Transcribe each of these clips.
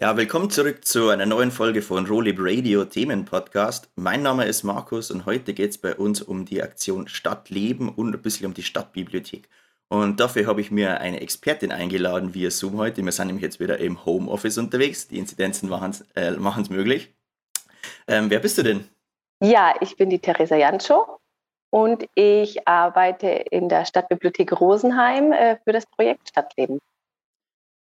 Ja, willkommen zurück zu einer neuen Folge von Rolib Radio Themen Podcast. Mein Name ist Markus und heute geht es bei uns um die Aktion Stadtleben und ein bisschen um die Stadtbibliothek. Und dafür habe ich mir eine Expertin eingeladen via Zoom heute. Wir sind nämlich jetzt wieder im Homeoffice unterwegs. Die Inzidenzen machen es äh, möglich. Ähm, wer bist du denn? Ja, ich bin die Theresa Jancho und ich arbeite in der Stadtbibliothek Rosenheim äh, für das Projekt Stadtleben.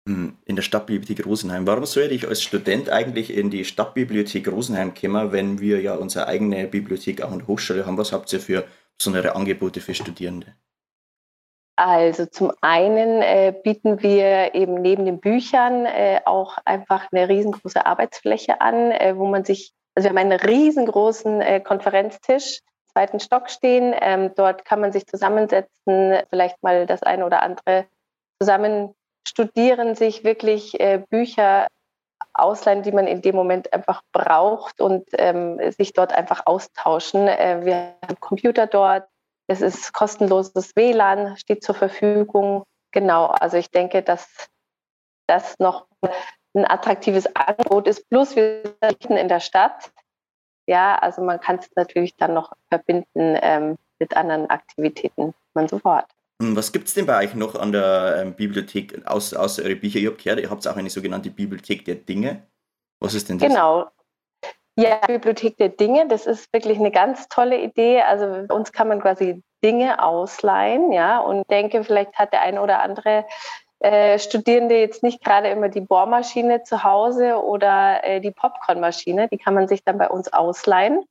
Hm, in der Stadtbibliothek Rosenheim. Warum soll ich als Student eigentlich in die Stadtbibliothek Rosenheim kommen, wenn wir ja unsere eigene Bibliothek auch an der Hochschule haben? Was habt ihr für besondere Angebote für Studierende? Also zum einen äh, bieten wir eben neben den Büchern äh, auch einfach eine riesengroße Arbeitsfläche an, äh, wo man sich, also wir haben einen riesengroßen äh, Konferenztisch, zweiten Stock stehen. Ähm, dort kann man sich zusammensetzen, vielleicht mal das eine oder andere zusammen studieren, sich wirklich äh, Bücher ausleihen, die man in dem Moment einfach braucht und ähm, sich dort einfach austauschen. Äh, wir haben Computer dort, es ist kostenloses WLAN, steht zur Verfügung. Genau, also ich denke, dass das noch ein attraktives Angebot ist. Plus wir sind in der Stadt. Ja, also man kann es natürlich dann noch verbinden ähm, mit anderen Aktivitäten, man sofort. Was gibt es denn bei euch noch an der ähm, Bibliothek, außer, außer eure Bücher? Ich habe gehört, ihr habt auch eine sogenannte Bibliothek der Dinge. Was ist denn das? Genau. Ja, Bibliothek der Dinge, das ist wirklich eine ganz tolle Idee. Also uns kann man quasi Dinge ausleihen, ja, und denke, vielleicht hat der eine oder andere äh, Studierende jetzt nicht gerade immer die Bohrmaschine zu Hause oder äh, die Popcornmaschine, die kann man sich dann bei uns ausleihen.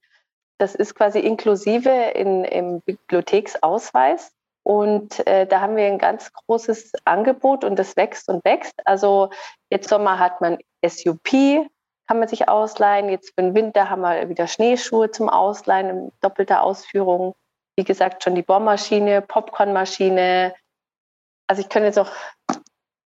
Das ist quasi inklusive in, im Bibliotheksausweis. Und äh, da haben wir ein ganz großes Angebot und das wächst und wächst. Also jetzt Sommer hat man SUP, kann man sich ausleihen. Jetzt für den Winter haben wir wieder Schneeschuhe zum Ausleihen in doppelter Ausführung. Wie gesagt, schon die Bohrmaschine, Popcornmaschine. Also ich könnte jetzt auch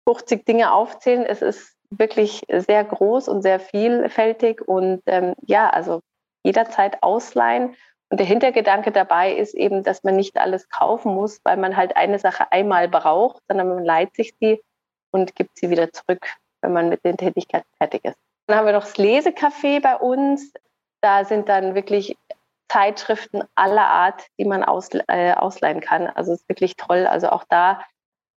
50 Dinge aufzählen. Es ist wirklich sehr groß und sehr vielfältig und ähm, ja, also jederzeit ausleihen und der Hintergedanke dabei ist eben, dass man nicht alles kaufen muss, weil man halt eine Sache einmal braucht, sondern man leiht sich sie und gibt sie wieder zurück, wenn man mit den Tätigkeiten fertig ist. Dann haben wir noch das Lesecafé bei uns. Da sind dann wirklich Zeitschriften aller Art, die man aus, äh, ausleihen kann. Also es ist wirklich toll. Also auch da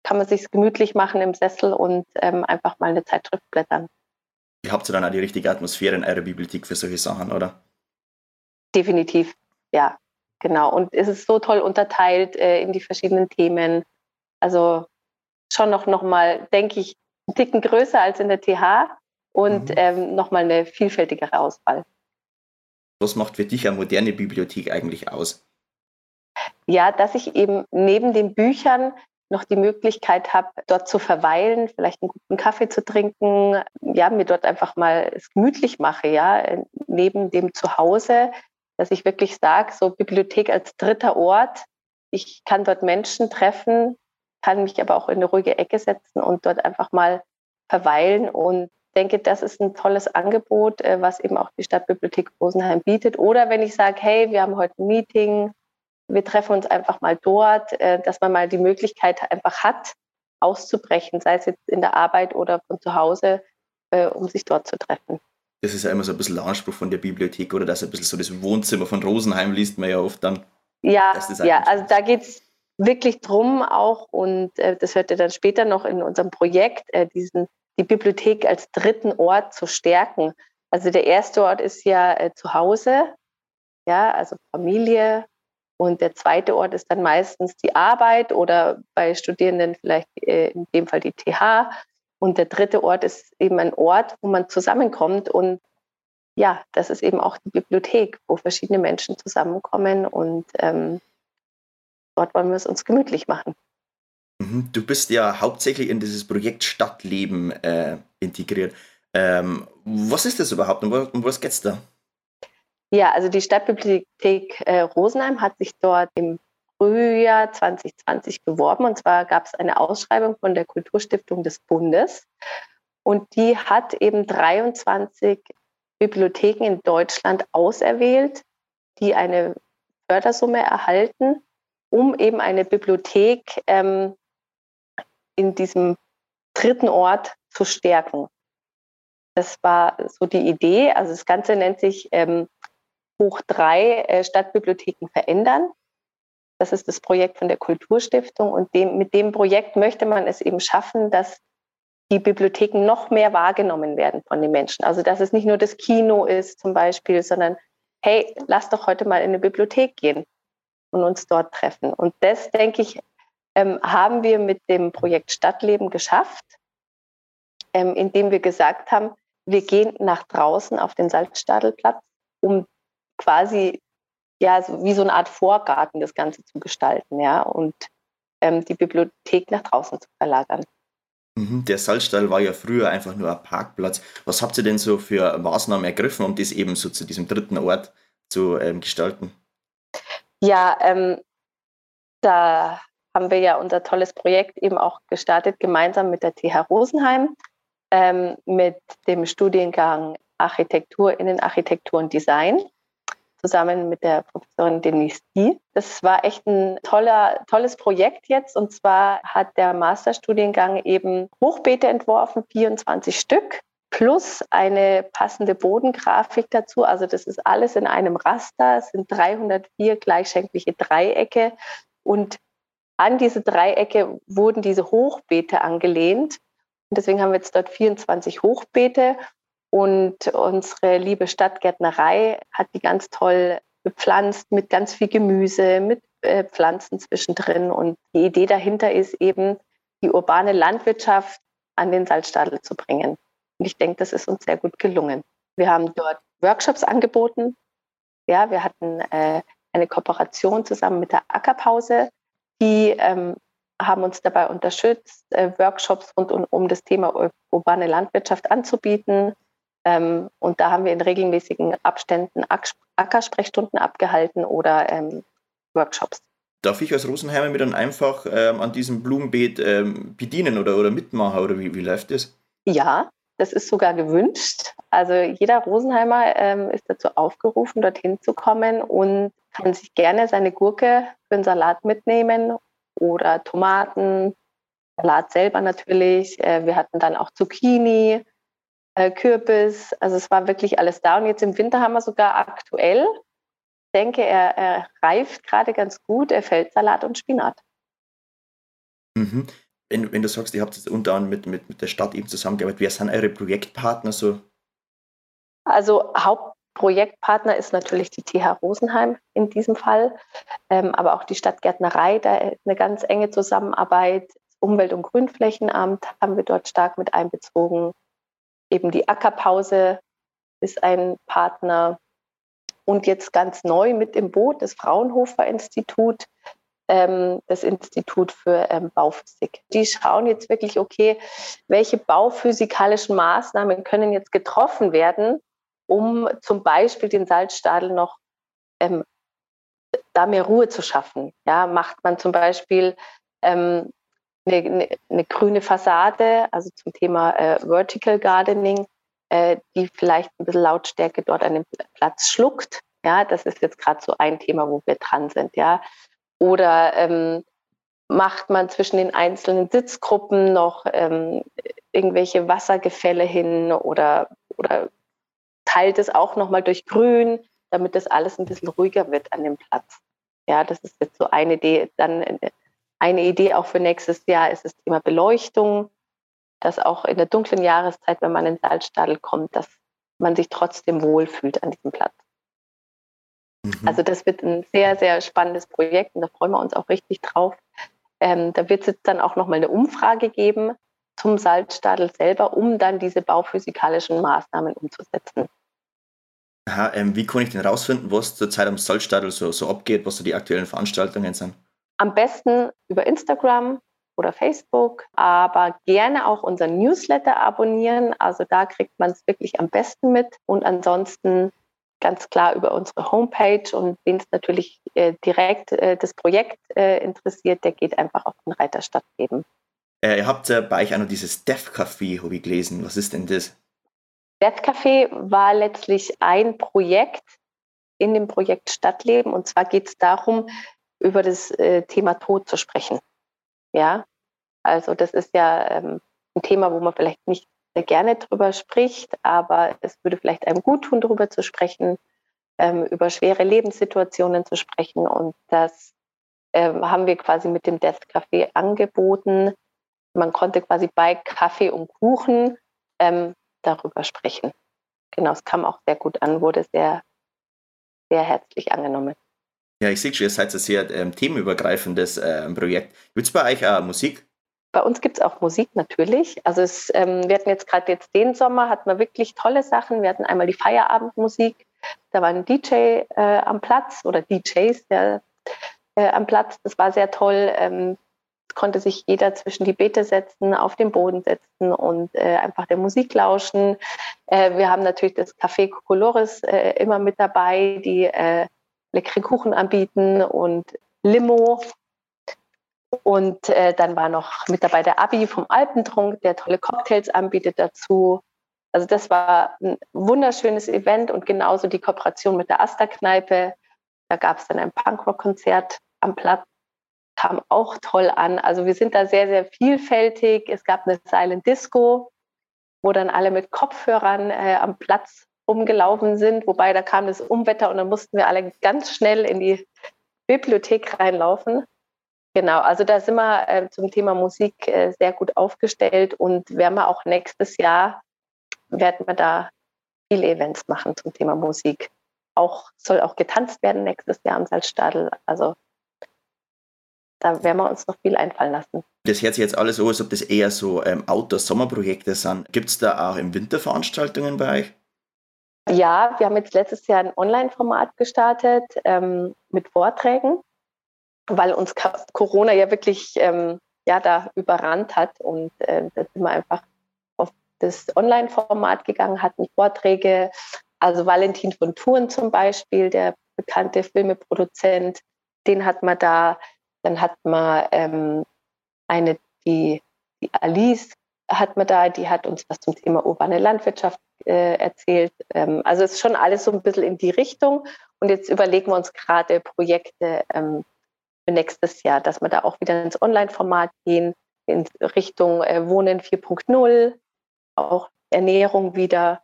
kann man sich gemütlich machen im Sessel und ähm, einfach mal eine Zeitschrift blättern. Ihr habt ja dann auch die richtige Atmosphäre in eurer Bibliothek für solche Sachen, oder? Definitiv ja, genau. Und es ist so toll unterteilt äh, in die verschiedenen Themen. Also schon noch, noch mal, denke ich, ein Ticken größer als in der TH und mhm. ähm, noch mal eine vielfältigere Auswahl. Was macht für dich eine moderne Bibliothek eigentlich aus? Ja, dass ich eben neben den Büchern noch die Möglichkeit habe, dort zu verweilen, vielleicht einen guten Kaffee zu trinken, ja, mir dort einfach mal es gemütlich mache, ja, neben dem Zuhause dass ich wirklich sage, so Bibliothek als dritter Ort. Ich kann dort Menschen treffen, kann mich aber auch in eine ruhige Ecke setzen und dort einfach mal verweilen und denke, das ist ein tolles Angebot, äh, was eben auch die Stadtbibliothek Rosenheim bietet. Oder wenn ich sage, hey, wir haben heute ein Meeting, wir treffen uns einfach mal dort, äh, dass man mal die Möglichkeit einfach hat, auszubrechen, sei es jetzt in der Arbeit oder von zu Hause, äh, um sich dort zu treffen das ist ja immer so ein bisschen der Anspruch von der Bibliothek oder dass ein bisschen so das Wohnzimmer von Rosenheim liest man ja oft dann. Ja, ja also da geht es wirklich drum auch und äh, das hört ihr dann später noch in unserem Projekt, äh, diesen, die Bibliothek als dritten Ort zu stärken. Also der erste Ort ist ja äh, zu Hause, ja, also Familie. Und der zweite Ort ist dann meistens die Arbeit oder bei Studierenden vielleicht äh, in dem Fall die TH. Und der dritte Ort ist eben ein Ort, wo man zusammenkommt. Und ja, das ist eben auch die Bibliothek, wo verschiedene Menschen zusammenkommen. Und ähm, dort wollen wir es uns gemütlich machen. Mhm. Du bist ja hauptsächlich in dieses Projekt Stadtleben äh, integriert. Ähm, was ist das überhaupt und um was geht es da? Ja, also die Stadtbibliothek äh, Rosenheim hat sich dort im Frühjahr 2020 beworben. Und zwar gab es eine Ausschreibung von der Kulturstiftung des Bundes. Und die hat eben 23 Bibliotheken in Deutschland auserwählt, die eine Fördersumme erhalten, um eben eine Bibliothek ähm, in diesem dritten Ort zu stärken. Das war so die Idee. Also das Ganze nennt sich ähm, Hoch 3 äh, Stadtbibliotheken verändern. Das ist das Projekt von der Kulturstiftung und dem, mit dem Projekt möchte man es eben schaffen, dass die Bibliotheken noch mehr wahrgenommen werden von den Menschen. Also dass es nicht nur das Kino ist zum Beispiel, sondern hey, lass doch heute mal in eine Bibliothek gehen und uns dort treffen. Und das, denke ich, ähm, haben wir mit dem Projekt Stadtleben geschafft, ähm, indem wir gesagt haben, wir gehen nach draußen auf den Salzstadelplatz, um quasi ja so wie so eine Art Vorgarten das Ganze zu gestalten, ja, und ähm, die Bibliothek nach draußen zu verlagern. Mhm, der Salzstall war ja früher einfach nur ein Parkplatz. Was habt ihr denn so für Maßnahmen ergriffen, um das eben so zu diesem dritten Ort zu ähm, gestalten? Ja, ähm, da haben wir ja unser tolles Projekt eben auch gestartet, gemeinsam mit der TH Rosenheim, ähm, mit dem Studiengang Architektur, Innenarchitektur und Design, zusammen mit der Professorin Denise Die. Das war echt ein toller, tolles Projekt jetzt. Und zwar hat der Masterstudiengang eben Hochbeete entworfen, 24 Stück, plus eine passende Bodengrafik dazu. Also das ist alles in einem Raster. Es sind 304 gleichschenkliche Dreiecke und an diese Dreiecke wurden diese Hochbeete angelehnt. Und deswegen haben wir jetzt dort 24 Hochbeete. Und unsere liebe Stadtgärtnerei hat die ganz toll bepflanzt mit ganz viel Gemüse, mit äh, Pflanzen zwischendrin. Und die Idee dahinter ist eben, die urbane Landwirtschaft an den Salzstadel zu bringen. Und ich denke, das ist uns sehr gut gelungen. Wir haben dort Workshops angeboten. Ja, wir hatten äh, eine Kooperation zusammen mit der Ackerpause. Die ähm, haben uns dabei unterstützt, äh, Workshops rund um, um, das Thema urbane Landwirtschaft anzubieten. Ähm, und da haben wir in regelmäßigen Abständen Ackersprechstunden abgehalten oder ähm, Workshops. Darf ich als Rosenheimer mir dann einfach ähm, an diesem Blumenbeet ähm, bedienen oder, oder mitmachen oder wie, wie läuft das? Ja, das ist sogar gewünscht. Also jeder Rosenheimer ähm, ist dazu aufgerufen, dorthin zu kommen und kann sich gerne seine Gurke für einen Salat mitnehmen oder Tomaten, Salat selber natürlich. Äh, wir hatten dann auch Zucchini, äh, Kürbis. Also es war wirklich alles da. Und jetzt im Winter haben wir sogar aktuell, ich denke, er, er reift gerade ganz gut, er Feldsalat und Spinat. Mhm wenn, wenn du sagst, ihr habt jetzt unter anderem mit, mit, mit der Stadt eben zusammengearbeitet, wer sind eure Projektpartner so? Also Hauptprojektpartner ist natürlich die TH Rosenheim in diesem Fall, ähm, aber auch die Stadtgärtnerei, da eine ganz enge Zusammenarbeit. Umwelt- und Grünflächenamt haben wir dort stark mit einbezogen. Eben die Ackerpause ist ein Partner. Und jetzt ganz neu mit im Boot das Fraunhofer Institut, ähm, das Institut für ähm, Bauphysik. Die schauen jetzt wirklich, okay, welche bauphysikalischen Maßnahmen können jetzt getroffen werden, um zum Beispiel den Salzstadel noch ähm, da mehr Ruhe zu schaffen. Ja, macht man zum Beispiel ähm, eine, eine, grüne Fassade, also zum Thema äh, Vertical Gardening, äh, die vielleicht ein bisschen Lautstärke dort an dem Platz schluckt. Ja, das ist jetzt gerade so ein Thema, wo wir dran sind. Ja, oder ähm, macht man zwischen den einzelnen Sitzgruppen noch ähm, irgendwelche Wassergefälle hin oder, oder teilt es auch nochmal durch Grün, damit das alles ein bisschen ruhiger wird an dem Platz. Ja, das ist jetzt so eine Idee. Dann eine Idee auch für nächstes Jahr ist das Thema Beleuchtung, dass auch in der dunklen Jahreszeit, wenn man in den Salzstadel kommt, dass man sich trotzdem wohlfühlt an diesem Platz. Mhm. Also das wird ein sehr, sehr spannendes Projekt und da freuen wir uns auch richtig drauf. Ähm, da wird es jetzt dann auch nochmal eine Umfrage geben zum Salzstadel selber, um dann diese bauphysikalischen Maßnahmen umzusetzen. Aha, ähm, wie kann ich denn rausfinden, was zurzeit am Salzstadel so, so abgeht, was so die aktuellen Veranstaltungen sind? Am besten über Instagram oder Facebook, aber gerne auch unseren Newsletter abonnieren. Also da kriegt man es wirklich am besten mit. Und ansonsten ganz klar über unsere Homepage und wen es natürlich äh, direkt äh, das Projekt äh, interessiert, der geht einfach auf den Reiter Stadtleben. Äh, ihr habt bei euch auch noch dieses Dev Café, habe ich gelesen. Was ist denn das? Dev Café war letztlich ein Projekt in dem Projekt Stadtleben und zwar geht es darum, über das äh, Thema Tod zu sprechen. Ja, also das ist ja ähm, ein Thema, wo man vielleicht nicht der gerne drüber spricht, aber es würde vielleicht einem gut tun, darüber zu sprechen, ähm, über schwere Lebenssituationen zu sprechen. Und das ähm, haben wir quasi mit dem Death Café angeboten. Man konnte quasi bei Kaffee und Kuchen ähm, darüber sprechen. Genau, es kam auch sehr gut an, wurde sehr, sehr herzlich angenommen. Ja, ich sehe schon, ihr seid ein sehr ähm, themenübergreifendes ähm, Projekt. Gibt es bei euch auch Musik? Bei uns gibt es auch Musik natürlich. Also es, ähm, wir hatten jetzt gerade jetzt den Sommer, hatten wir wirklich tolle Sachen. Wir hatten einmal die Feierabendmusik, da war ein DJ äh, am Platz oder DJs der, äh, am Platz. Das war sehr toll. Ähm, konnte sich jeder zwischen die Beete setzen, auf den Boden setzen und äh, einfach der Musik lauschen. Äh, wir haben natürlich das Café Colores äh, immer mit dabei, die äh, leckere Kuchen anbieten und Limo. Und äh, dann war noch mit dabei der Abi vom Alpentrunk, der tolle Cocktails anbietet dazu. Also das war ein wunderschönes Event und genauso die Kooperation mit der Asta-Kneipe. Da gab es dann ein Punkrock-Konzert am Platz, kam auch toll an. Also wir sind da sehr, sehr vielfältig. Es gab eine Silent Disco, wo dann alle mit Kopfhörern äh, am Platz rumgelaufen sind, wobei da kam das Umwetter und dann mussten wir alle ganz schnell in die Bibliothek reinlaufen. Genau, also da sind wir äh, zum Thema Musik äh, sehr gut aufgestellt und werden wir auch nächstes Jahr, werden wir da viele Events machen zum Thema Musik. Auch soll auch getanzt werden nächstes Jahr am Salzstadel. Also da werden wir uns noch viel einfallen lassen. Das hört sich jetzt alles so, als ob das eher so ähm, Outdoor-Sommerprojekte sind. Gibt es da auch im Winter Veranstaltungen bei euch? Ja, wir haben jetzt letztes Jahr ein Online-Format gestartet ähm, mit Vorträgen, weil uns Corona ja wirklich ähm, ja, da überrannt hat und äh, da sind wir einfach auf das Online-Format gegangen, hatten Vorträge. Also Valentin von Thuren zum Beispiel, der bekannte Filmeproduzent, den hat man da. Dann hat man ähm, eine, die, die Alice hat man da, die hat uns was zum Thema urbane Landwirtschaft äh, erzählt. Ähm, also es ist schon alles so ein bisschen in die Richtung. Und jetzt überlegen wir uns gerade Projekte ähm, für nächstes Jahr, dass wir da auch wieder ins Online-Format gehen, in Richtung äh, Wohnen 4.0, auch Ernährung wieder,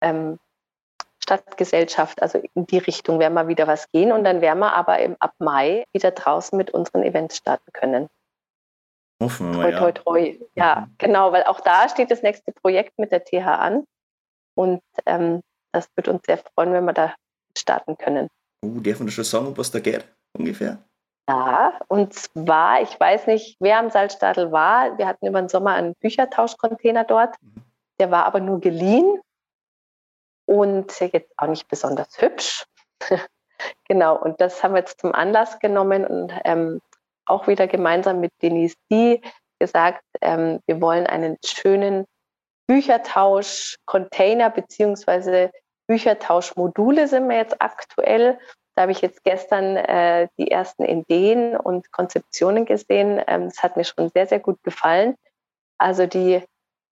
ähm, Stadtgesellschaft, also in die Richtung werden wir wieder was gehen. Und dann werden wir aber im, ab Mai wieder draußen mit unseren Events starten können. Hoffen wir toi, toi, toi. Ja, mhm. genau, weil auch da steht das nächste Projekt mit der TH an. Und ähm, das würde uns sehr freuen, wenn wir da starten können. Uh, darf man schon sagen, was da geht, ungefähr? Ja, und zwar, ich weiß nicht, wer am Salzstadel war. Wir hatten über den Sommer einen Büchertauschcontainer dort. Mhm. Der war aber nur geliehen und jetzt auch nicht besonders hübsch. genau, und das haben wir jetzt zum Anlass genommen und ähm, auch wieder gemeinsam mit Denise die gesagt, ähm, wir wollen einen schönen Büchertausch-Container beziehungsweise Büchertauschmodule sind wir jetzt aktuell. Da habe ich jetzt gestern äh, die ersten Ideen und Konzeptionen gesehen. Ähm, das hat mir schon sehr, sehr gut gefallen. Also die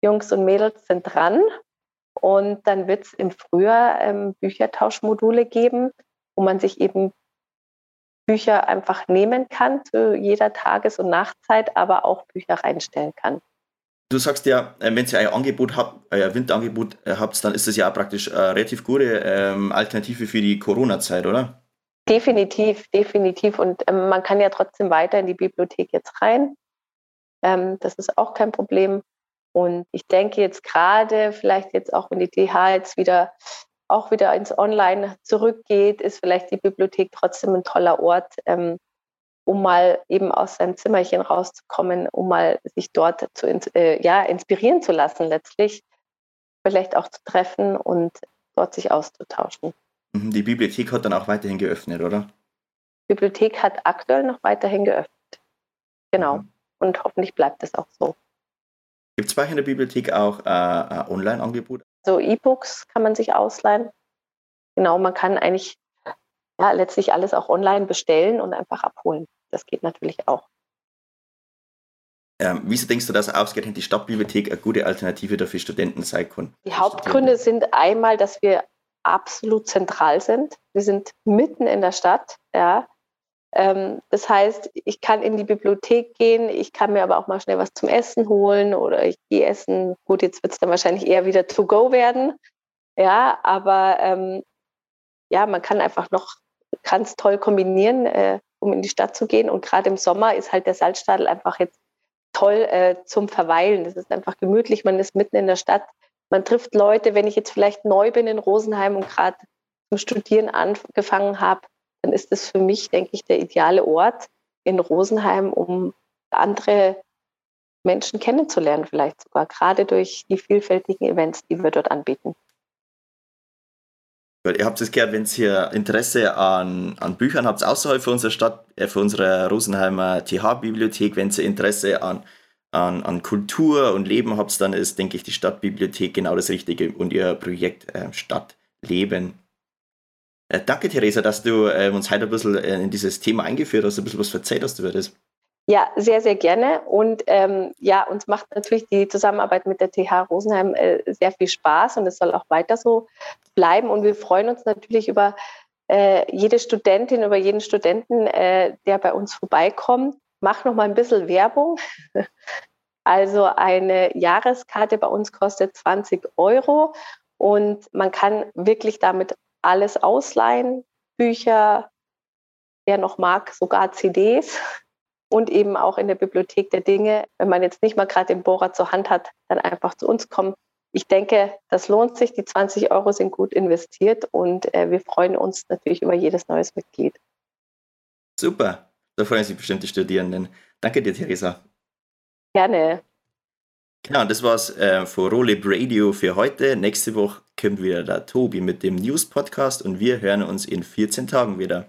Jungs und Mädels sind dran und dann wird es im Frühjahr ähm, Büchertauschmodule geben, wo man sich eben Bücher einfach nehmen kann zu jeder Tages- und Nachtzeit, aber auch Bücher reinstellen kann. Du sagst ja, äh, wenn ihr euer Angebot habt, euer Winterangebot äh, habt, dann ist das ja praktisch eine relativ gute ähm, Alternative für die Corona-Zeit, oder? Definitiv, definitiv. Und ähm, man kann ja trotzdem weiter in die Bibliothek jetzt rein. Ähm, das ist auch kein Problem. Und ich denke jetzt gerade, vielleicht jetzt auch, wenn die TH jetzt wieder auch wieder ins Online zurückgeht, ist vielleicht die Bibliothek trotzdem ein toller Ort, ähm, um mal eben aus seinem Zimmerchen rauszukommen, um mal sich dort zu äh, ja, inspirieren zu lassen letztlich, vielleicht auch zu treffen und dort sich auszutauschen. Mhm, die Bibliothek hat dann auch weiterhin geöffnet, oder? Die Bibliothek hat aktuell noch weiterhin geöffnet. Genau. Mhm. Und hoffentlich bleibt es auch so. Gibt es bei in der Bibliothek auch äh, ein Online-Angebot? So E-Books kann man sich ausleihen. Genau, man kann eigentlich ja, letztlich alles auch online bestellen und einfach abholen. Das geht natürlich auch. Ähm, wieso denkst du, dass ausgerechnet die Stadtbibliothek eine gute Alternative dafür Studenten sein kann? Die Hauptgründe sind einmal, dass wir absolut zentral sind. Wir sind mitten in der Stadt. Ja. Ähm, das heißt, ich kann in die Bibliothek gehen, ich kann mir aber auch mal schnell was zum Essen holen oder ich gehe essen. Gut, jetzt wird es dann wahrscheinlich eher wieder to go werden. Ja, aber ähm, ja, man kann einfach noch ganz toll kombinieren, äh, um in die Stadt zu gehen. Und gerade im Sommer ist halt der Salzstadel einfach jetzt toll äh, zum Verweilen. Das ist einfach gemütlich, man ist mitten in der Stadt. Man trifft Leute, wenn ich jetzt vielleicht neu bin in Rosenheim und gerade zum Studieren angefangen habe, dann ist das für mich, denke ich, der ideale Ort in Rosenheim, um andere Menschen kennenzulernen, vielleicht sogar gerade durch die vielfältigen Events, die wir dort anbieten. Ihr habt es gehört, wenn ihr Interesse an, an Büchern habt, außerhalb von unserer Stadt, äh, von unserer Rosenheimer TH-Bibliothek, wenn ihr Interesse an, an, an Kultur und Leben habt, dann ist, denke ich, die Stadtbibliothek genau das Richtige und ihr Projekt äh, Stadtleben äh, danke, Theresa, dass du äh, uns heute ein bisschen äh, in dieses Thema eingeführt hast, ein bisschen was erzählt hast über das. Ja, sehr, sehr gerne. Und ähm, ja, uns macht natürlich die Zusammenarbeit mit der TH Rosenheim äh, sehr viel Spaß und es soll auch weiter so bleiben. Und wir freuen uns natürlich über äh, jede Studentin, über jeden Studenten, äh, der bei uns vorbeikommt. Mach noch mal ein bisschen Werbung. Also eine Jahreskarte bei uns kostet 20 Euro und man kann wirklich damit alles ausleihen, Bücher, wer noch mag, sogar CDs und eben auch in der Bibliothek der Dinge. Wenn man jetzt nicht mal gerade den Bohrer zur Hand hat, dann einfach zu uns kommen. Ich denke, das lohnt sich. Die 20 Euro sind gut investiert und äh, wir freuen uns natürlich über jedes neues Mitglied. Super, da freuen sich bestimmt die Studierenden. Danke dir, Theresa. Gerne. Genau, das war's äh, für Rolib Radio für heute. Nächste Woche kommt wieder der Tobi mit dem News-Podcast und wir hören uns in 14 Tagen wieder.